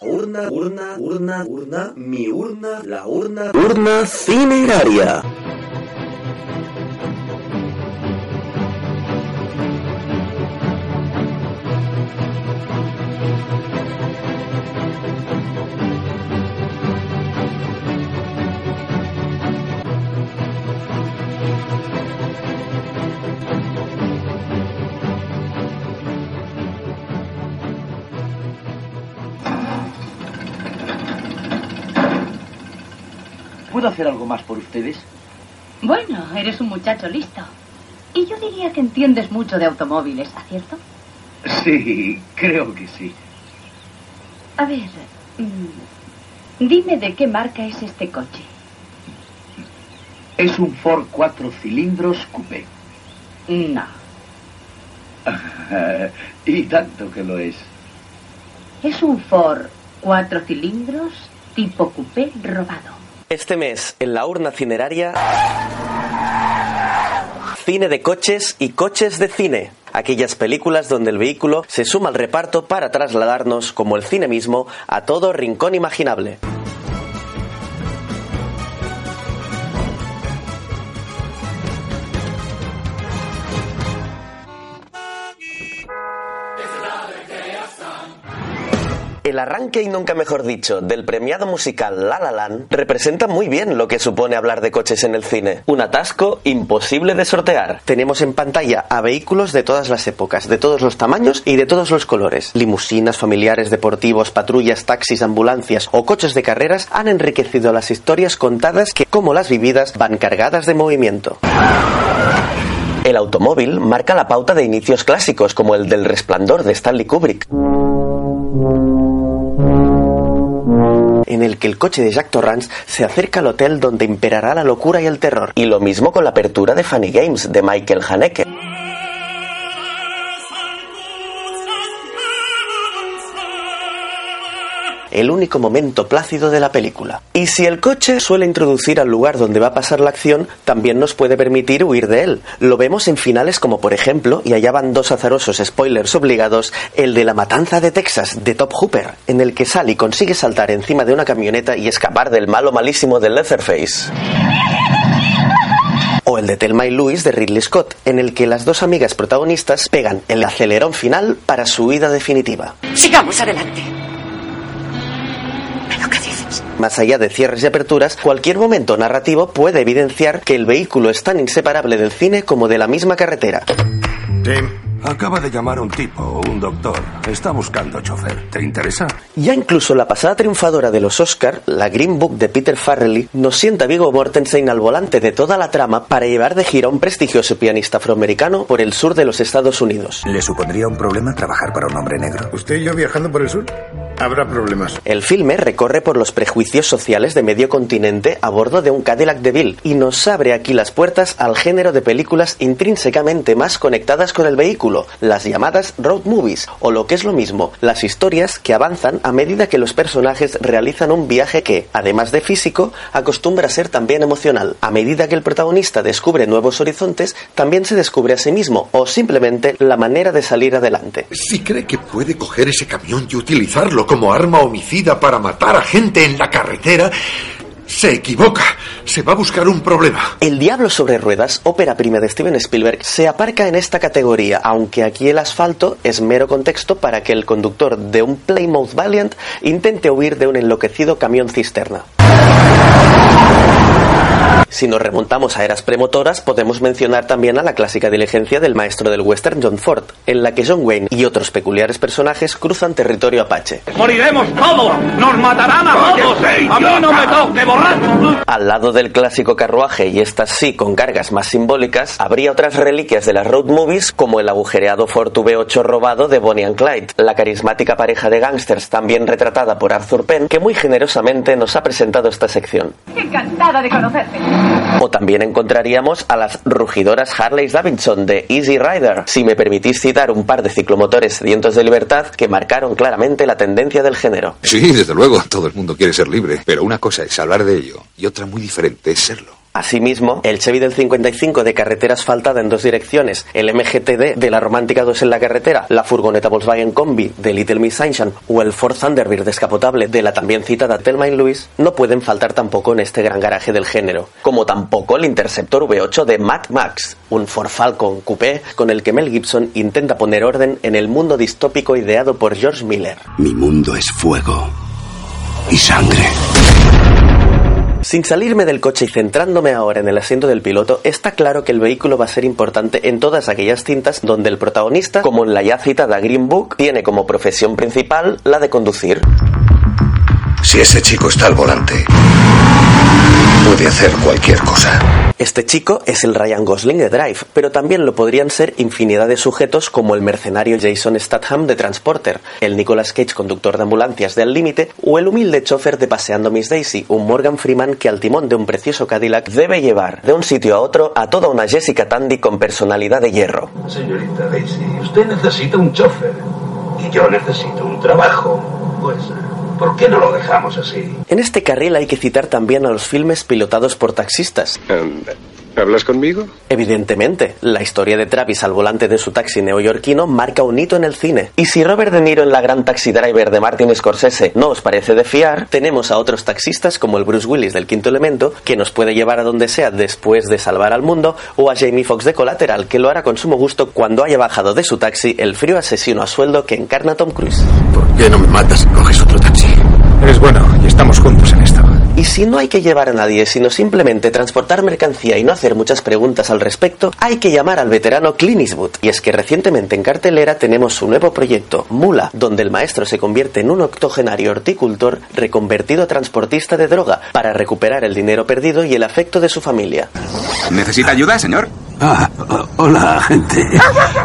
Urna, urna, urna, urna, mi urna, la urna, urna cineraria. ¿Puedo hacer algo más por ustedes? Bueno, eres un muchacho listo. Y yo diría que entiendes mucho de automóviles, ¿acierto? Sí, creo que sí. A ver, mm, dime de qué marca es este coche. Es un Ford cuatro cilindros coupé. No. y tanto que lo es. Es un Ford cuatro cilindros tipo coupé robado. Este mes, en la urna cineraria, cine de coches y coches de cine. Aquellas películas donde el vehículo se suma al reparto para trasladarnos, como el cine mismo, a todo rincón imaginable. El arranque y nunca mejor dicho del premiado musical La La Land representa muy bien lo que supone hablar de coches en el cine. Un atasco imposible de sortear. Tenemos en pantalla a vehículos de todas las épocas, de todos los tamaños y de todos los colores. Limusinas, familiares, deportivos, patrullas, taxis, ambulancias o coches de carreras han enriquecido las historias contadas que, como las vividas, van cargadas de movimiento. El automóvil marca la pauta de inicios clásicos como el del Resplandor de Stanley Kubrick. En el que el coche de Jack Torrance se acerca al hotel donde imperará la locura y el terror. Y lo mismo con la apertura de Funny Games de Michael Haneke. El único momento plácido de la película. Y si el coche suele introducir al lugar donde va a pasar la acción, también nos puede permitir huir de él. Lo vemos en finales como por ejemplo, y allá van dos azarosos spoilers obligados, el de la matanza de Texas de Top Hooper, en el que Sally consigue saltar encima de una camioneta y escapar del malo malísimo de Leatherface. O el de Thelma y Louise de Ridley Scott, en el que las dos amigas protagonistas pegan el acelerón final para su huida definitiva. Sigamos adelante. Más allá de cierres y aperturas, cualquier momento narrativo puede evidenciar que el vehículo es tan inseparable del cine como de la misma carretera. Acaba de llamar un tipo, un doctor. Está buscando chofer. ¿Te interesa? Ya incluso la pasada triunfadora de los Oscar, la Green Book de Peter Farrelly, nos sienta a Viggo Mortensen al volante de toda la trama para llevar de gira a un prestigioso pianista afroamericano por el sur de los Estados Unidos. ¿Le supondría un problema trabajar para un hombre negro? ¿Usted y yo viajando por el sur? Habrá problemas. El filme recorre por los prejuicios sociales de medio continente a bordo de un Cadillac DeVille y nos abre aquí las puertas al género de películas intrínsecamente más conectadas con el vehículo, las llamadas road movies, o lo que es lo mismo, las historias que avanzan a medida que los personajes realizan un viaje que, además de físico, acostumbra a ser también emocional. A medida que el protagonista descubre nuevos horizontes, también se descubre a sí mismo, o simplemente la manera de salir adelante. Si cree que puede coger ese camión y utilizarlo como arma homicida para matar a gente en la carretera, se equivoca. Se va a buscar un problema. El Diablo sobre Ruedas, ópera prima de Steven Spielberg, se aparca en esta categoría, aunque aquí el asfalto es mero contexto para que el conductor de un Plymouth Valiant intente huir de un enloquecido camión cisterna. Si nos remontamos a eras premotoras, podemos mencionar también a la clásica diligencia del maestro del western John Ford, en la que John Wayne y otros peculiares personajes cruzan territorio apache. ¡Moriremos todos! ¡Nos matarán a todos! ¡A mí no me toque, borracho! Al lado del clásico carruaje, y estas sí con cargas más simbólicas, habría otras reliquias de las road movies como el agujereado Ford V8 robado de Bonnie and Clyde, la carismática pareja de gángsters también retratada por Arthur Penn, que muy generosamente nos ha presentado esta sección. Encantada de conocerte. O también encontraríamos a las rugidoras Harley Davidson de Easy Rider, si me permitís citar un par de ciclomotores sedientos de libertad que marcaron claramente la tendencia del género. Sí, desde luego, todo el mundo quiere ser libre, pero una cosa es hablar de ello y otra muy diferente es serlo. Asimismo, el Chevy del 55 de carretera asfaltada en dos direcciones, el MGTD de la Romántica 2 en la carretera, la furgoneta Volkswagen Combi de Little Miss Sunshine o el Ford Thunderbird descapotable de la también citada Thelma y Lewis no pueden faltar tampoco en este gran garaje del género, como tampoco el Interceptor V8 de Mad Max, un Ford Falcon coupé con el que Mel Gibson intenta poner orden en el mundo distópico ideado por George Miller. Mi mundo es fuego y sangre. Sin salirme del coche y centrándome ahora en el asiento del piloto, está claro que el vehículo va a ser importante en todas aquellas cintas donde el protagonista, como en la ya citada Green Book, tiene como profesión principal la de conducir. Si ese chico está al volante, puede hacer cualquier cosa. Este chico es el Ryan Gosling de Drive, pero también lo podrían ser infinidad de sujetos como el mercenario Jason Statham de Transporter, el Nicolas Cage conductor de ambulancias de Al Límite o el humilde chofer de Paseando Miss Daisy, un Morgan Freeman que al timón de un precioso Cadillac debe llevar de un sitio a otro a toda una Jessica Tandy con personalidad de hierro. Señorita Daisy, usted necesita un chofer y yo necesito un trabajo. Pues, ¿por qué no lo dejamos así? En este carril hay que citar también a los filmes pilotados por taxistas. ¿Hablas conmigo? Evidentemente, la historia de Travis al volante de su taxi neoyorquino marca un hito en el cine. Y si Robert De Niro en la gran taxi driver de Martin Scorsese no os parece de fiar, tenemos a otros taxistas como el Bruce Willis del quinto elemento, que nos puede llevar a donde sea después de salvar al mundo, o a Jamie Foxx de Collateral, que lo hará con sumo gusto cuando haya bajado de su taxi el frío asesino a sueldo que encarna Tom Cruise. ¿Por qué no me matas y coges otro taxi? Eres bueno y estamos juntos en esto. Y si no hay que llevar a nadie, sino simplemente transportar mercancía y no hacer muchas preguntas al respecto, hay que llamar al veterano Clint. Y es que recientemente en cartelera tenemos su nuevo proyecto, Mula, donde el maestro se convierte en un octogenario horticultor reconvertido a transportista de droga para recuperar el dinero perdido y el afecto de su familia. ¿Necesita ayuda, señor? Ah, hola, gente.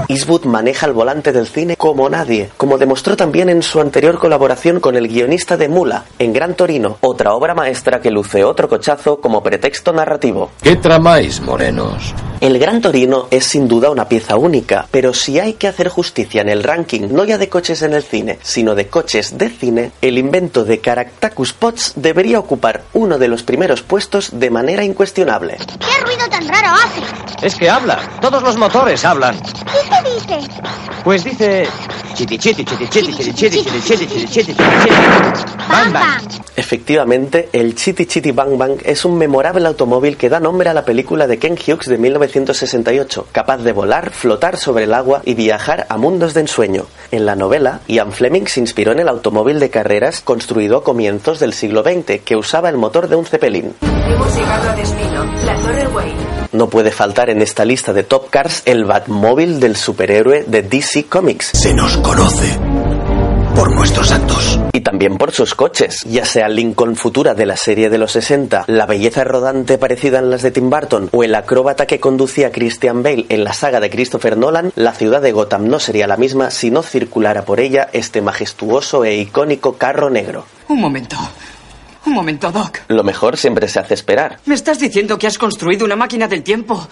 Eastwood maneja el volante del cine como nadie, como demostró también en su anterior colaboración con el guionista de Mula, en Gran Torino, otra obra maestra que luce otro cochazo como pretexto narrativo. ¿Qué tramáis, morenos? El Gran Torino es sin duda una pieza única, pero si hay que hacer justicia en el ranking no ya de coches en el cine, sino de coches de cine, el invento de Caractacus Potts debería ocupar uno de los primeros puestos de manera incuestionable. ¿Qué ruido tan raro hace? Es que habla. Todos los motores hablan. ¿Y qué dice? Pues dice... Chiti chiti chiti chiti chiti chiti chiti chiti chiti chiti chiti Bang, bang. Efectivamente, el Chitty Chitty Bang Bang es un memorable automóvil que da nombre a la película de Ken Hughes de 1968, capaz de volar, flotar sobre el agua y viajar a mundos de ensueño. En la novela, Ian Fleming se inspiró en el automóvil de carreras construido a comienzos del siglo XX, que usaba el motor de un Zeppelin. Hemos llegado a destino, la Torre Wayne. No puede faltar en esta lista de Top Cars el Batmóvil del superhéroe de DC Comics. Se nos conoce por nuestros actos. Y también por sus coches, ya sea Lincoln Futura de la serie de los 60, la belleza rodante parecida en las de Tim Burton o el acróbata que conducía Christian Bale en la saga de Christopher Nolan, la ciudad de Gotham no sería la misma si no circulara por ella este majestuoso e icónico carro negro. Un momento. Un momento, Doc. Lo mejor siempre se hace esperar. ¿Me estás diciendo que has construido una máquina del tiempo?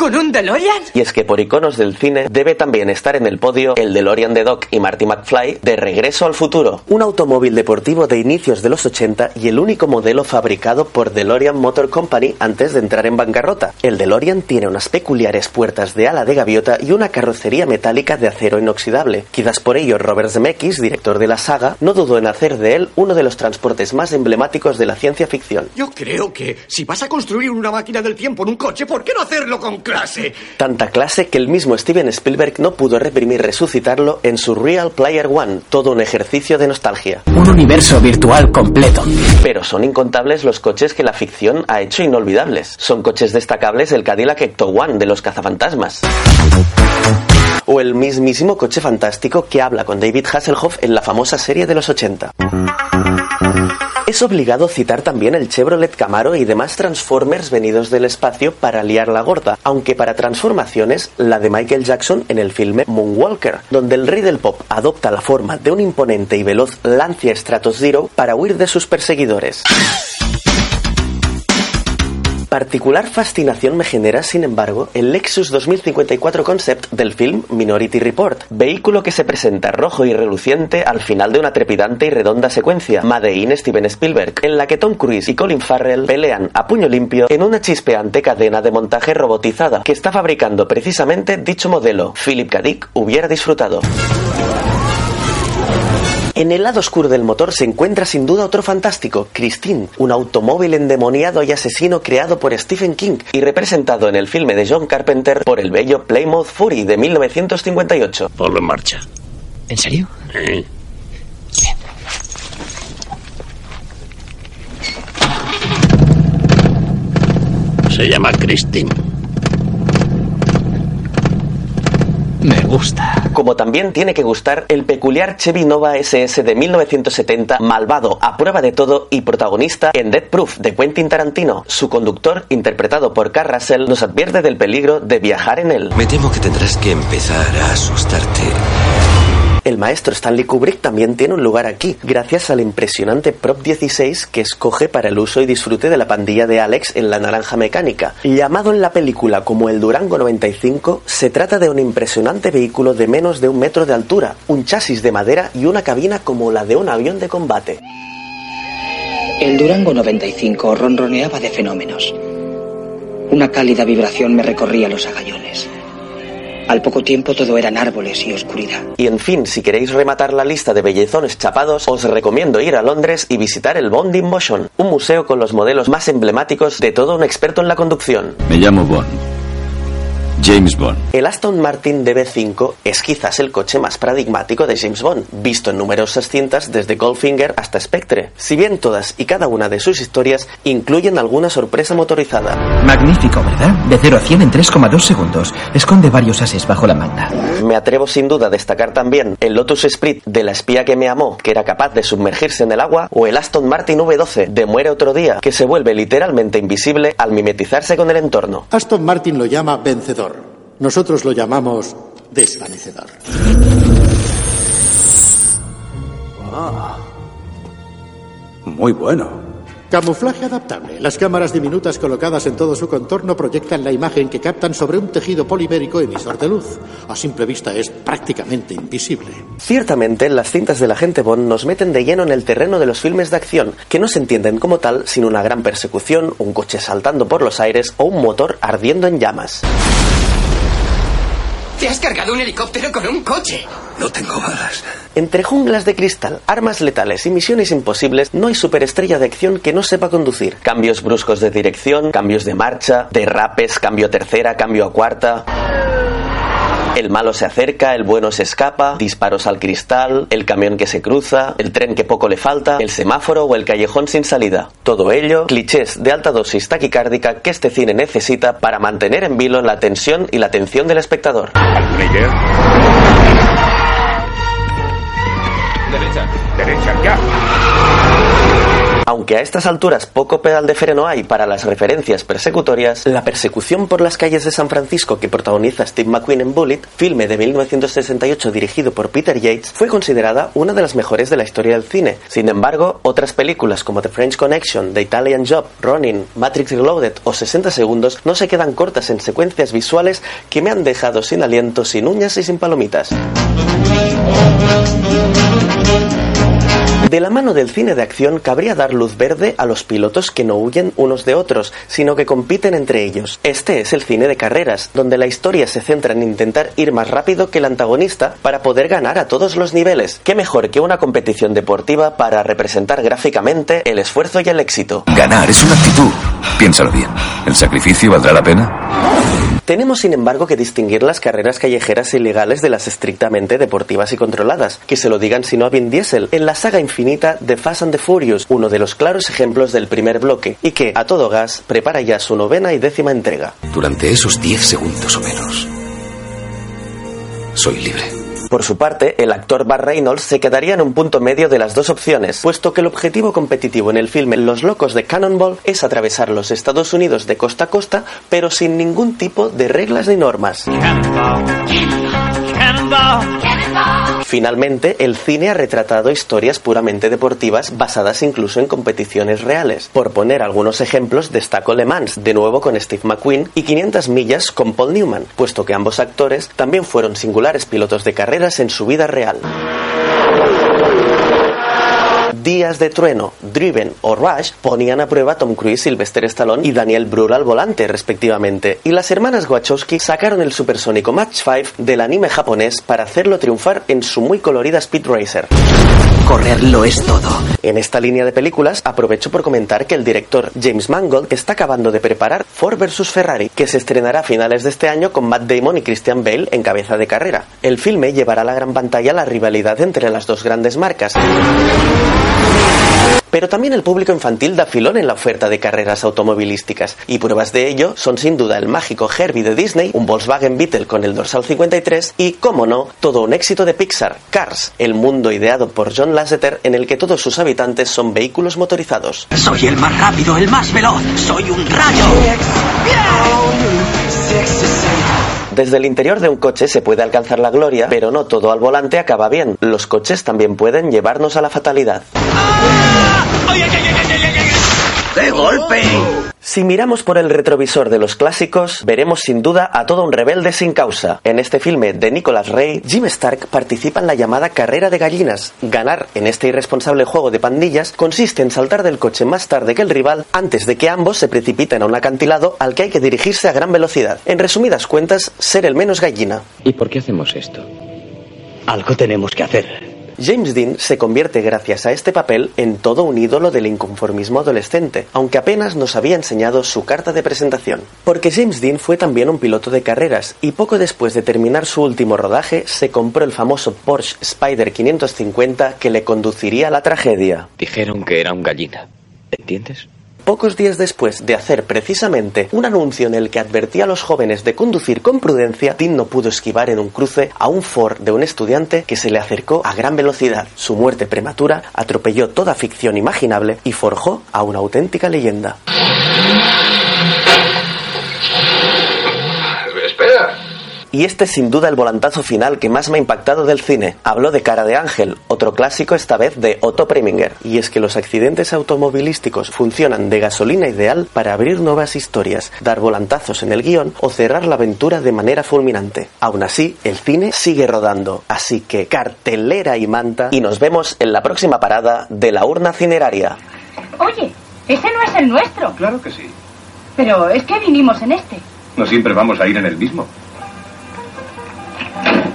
¿Con un DeLorean? Y es que por iconos del cine debe también estar en el podio el DeLorean de Doc y Marty McFly de Regreso al Futuro, un automóvil deportivo de inicios de los 80 y el único modelo fabricado por DeLorean Motor Company antes de entrar en bancarrota. El DeLorean tiene unas peculiares puertas de ala de gaviota y una carrocería metálica de acero inoxidable. Quizás por ello Robert Zemeckis, director de la saga, no dudó en hacer de él uno de los transportes más emblemáticos de la ciencia ficción. Yo creo que si vas a construir una máquina del tiempo en un coche, ¿por qué no hacerlo con clase. Tanta clase que el mismo Steven Spielberg no pudo reprimir resucitarlo en su Real Player One, todo un ejercicio de nostalgia. Un universo virtual completo. Pero son incontables los coches que la ficción ha hecho inolvidables. Son coches destacables el Cadillac Ecto One de los cazafantasmas. O el mismísimo coche fantástico que habla con David Hasselhoff en la famosa serie de los 80. Es obligado citar también el Chevrolet Camaro y demás Transformers venidos del espacio para liar la gorda, aunque para transformaciones la de Michael Jackson en el filme Moonwalker, donde el rey del pop adopta la forma de un imponente y veloz Lancia Stratos Zero para huir de sus perseguidores. Particular fascinación me genera, sin embargo, el Lexus 2054 Concept del film Minority Report, vehículo que se presenta rojo y reluciente al final de una trepidante y redonda secuencia, Made in Steven Spielberg, en la que Tom Cruise y Colin Farrell pelean a puño limpio en una chispeante cadena de montaje robotizada que está fabricando precisamente dicho modelo. Philip K. Hubiera disfrutado. En el lado oscuro del motor se encuentra sin duda otro fantástico, Christine, un automóvil endemoniado y asesino creado por Stephen King y representado en el filme de John Carpenter por el bello Plymouth Fury de 1958. Ponlo en marcha. ¿En serio? ¿Eh? Se llama Christine. Me gusta. Como también tiene que gustar el peculiar Chevy Nova SS de 1970, malvado a prueba de todo y protagonista en Death Proof de Quentin Tarantino. Su conductor, interpretado por Carl Russell, nos advierte del peligro de viajar en él. Me temo que tendrás que empezar a asustarte. El maestro Stanley Kubrick también tiene un lugar aquí, gracias al impresionante Prop 16 que escoge para el uso y disfrute de la pandilla de Alex en la naranja mecánica. Llamado en la película como el Durango 95, se trata de un impresionante vehículo de menos de un metro de altura, un chasis de madera y una cabina como la de un avión de combate. El Durango 95 ronroneaba de fenómenos. Una cálida vibración me recorría los agallones. Al poco tiempo todo eran árboles y oscuridad. Y en fin, si queréis rematar la lista de bellezones chapados, os recomiendo ir a Londres y visitar el Bond in Motion, un museo con los modelos más emblemáticos de todo un experto en la conducción. Me llamo Bond. James Bond. El Aston Martin DB5 es quizás el coche más paradigmático de James Bond, visto en numerosas cintas desde Goldfinger hasta Spectre, si bien todas y cada una de sus historias incluyen alguna sorpresa motorizada. Magnífico, ¿verdad? De 0 a 100 en 3,2 segundos. Esconde varios ases bajo la manta. Me atrevo sin duda a destacar también el Lotus Esprit de la espía que me amó, que era capaz de sumergirse en el agua, o el Aston Martin V12 de Muere otro día, que se vuelve literalmente invisible al mimetizarse con el entorno. Aston Martin lo llama vencedor. Nosotros lo llamamos desvanecedor. Ah. Muy bueno. Camuflaje adaptable. Las cámaras diminutas colocadas en todo su contorno proyectan la imagen que captan sobre un tejido polimérico emisor de luz. A simple vista es prácticamente invisible. Ciertamente, las cintas del agente Bond nos meten de lleno en el terreno de los filmes de acción, que no se entienden como tal sin una gran persecución, un coche saltando por los aires o un motor ardiendo en llamas. Te has cargado un helicóptero con un coche. No tengo balas. Entre junglas de cristal, armas letales y misiones imposibles, no hay superestrella de acción que no sepa conducir. Cambios bruscos de dirección, cambios de marcha, derrapes, cambio a tercera, cambio a cuarta. El malo se acerca, el bueno se escapa, disparos al cristal, el camión que se cruza, el tren que poco le falta, el semáforo o el callejón sin salida. Todo ello, clichés de alta dosis taquicárdica que este cine necesita para mantener en vilo la tensión y la atención del espectador. ¿Alguna idea? Derecha. Derecha, ya. Aunque a estas alturas poco pedal de freno hay para las referencias persecutorias, la persecución por las calles de San Francisco que protagoniza Steve McQueen en Bullet, filme de 1968 dirigido por Peter Yates, fue considerada una de las mejores de la historia del cine. Sin embargo, otras películas como The French Connection, The Italian Job, Ronin, Matrix Reloaded o 60 segundos no se quedan cortas en secuencias visuales que me han dejado sin aliento, sin uñas y sin palomitas. De la mano del cine de acción cabría dar luz verde a los pilotos que no huyen unos de otros, sino que compiten entre ellos. Este es el cine de carreras, donde la historia se centra en intentar ir más rápido que el antagonista para poder ganar a todos los niveles. ¿Qué mejor que una competición deportiva para representar gráficamente el esfuerzo y el éxito? Ganar es una actitud. Piénsalo bien. ¿El sacrificio valdrá la pena? Tenemos sin embargo que distinguir las carreras callejeras ilegales de las estrictamente deportivas y controladas, que se lo digan si no a Vin Diesel, en la saga infinita de Fast and the Furious, uno de los claros ejemplos del primer bloque, y que, a todo gas, prepara ya su novena y décima entrega. Durante esos 10 segundos o menos, soy libre. Por su parte, el actor Bar Reynolds se quedaría en un punto medio de las dos opciones, puesto que el objetivo competitivo en el filme Los Locos de Cannonball es atravesar los Estados Unidos de costa a costa, pero sin ningún tipo de reglas ni normas. Finalmente, el cine ha retratado historias puramente deportivas basadas incluso en competiciones reales. Por poner algunos ejemplos, destaco Le Mans, de nuevo con Steve McQueen, y 500 millas con Paul Newman, puesto que ambos actores también fueron singulares pilotos de carreras en su vida real. Días de Trueno, Driven o Rush ponían a prueba a Tom Cruise, Sylvester Stallone y Daniel Brühl al volante, respectivamente. Y las hermanas Wachowski sacaron el supersónico Match 5 del anime japonés para hacerlo triunfar en su muy colorida Speed Racer. Correr lo es todo. En esta línea de películas aprovecho por comentar que el director James Mangold está acabando de preparar Ford vs Ferrari, que se estrenará a finales de este año con Matt Damon y Christian Bale en cabeza de carrera. El filme llevará a la gran pantalla la rivalidad entre las dos grandes marcas. Pero también el público infantil da filón en la oferta de carreras automovilísticas, y pruebas de ello son sin duda el mágico Herbie de Disney, un Volkswagen Beetle con el dorsal 53 y, como no, todo un éxito de Pixar, Cars, el mundo ideado por John Lasseter en el que todos sus habitantes son vehículos motorizados. Soy el más rápido, el más veloz, soy un rayo. Desde el interior de un coche se puede alcanzar la gloria, pero no todo al volante acaba bien. Los coches también pueden llevarnos a la fatalidad. ¡De golpe! Si miramos por el retrovisor de los clásicos, veremos sin duda a todo un rebelde sin causa. En este filme de Nicholas Ray, Jim Stark participa en la llamada carrera de gallinas. Ganar en este irresponsable juego de pandillas consiste en saltar del coche más tarde que el rival antes de que ambos se precipiten a un acantilado al que hay que dirigirse a gran velocidad. En resumidas cuentas, ser el menos gallina. ¿Y por qué hacemos esto? Algo tenemos que hacer. James Dean se convierte gracias a este papel en todo un ídolo del inconformismo adolescente, aunque apenas nos había enseñado su carta de presentación. Porque James Dean fue también un piloto de carreras y poco después de terminar su último rodaje se compró el famoso Porsche Spider 550 que le conduciría a la tragedia. Dijeron que era un gallina. ¿Entiendes? Pocos días después de hacer precisamente un anuncio en el que advertía a los jóvenes de conducir con prudencia, Dean no pudo esquivar en un cruce a un Ford de un estudiante que se le acercó a gran velocidad. Su muerte prematura atropelló toda ficción imaginable y forjó a una auténtica leyenda. Y este es sin duda el volantazo final que más me ha impactado del cine. Habló de Cara de Ángel, otro clásico esta vez de Otto Preminger. Y es que los accidentes automovilísticos funcionan de gasolina ideal para abrir nuevas historias, dar volantazos en el guion o cerrar la aventura de manera fulminante. Aún así, el cine sigue rodando. Así que cartelera y manta y nos vemos en la próxima parada de la urna cineraria. Oye, ese no es el nuestro. Claro que sí. Pero es que vinimos en este. No siempre vamos a ir en el mismo. Thank you.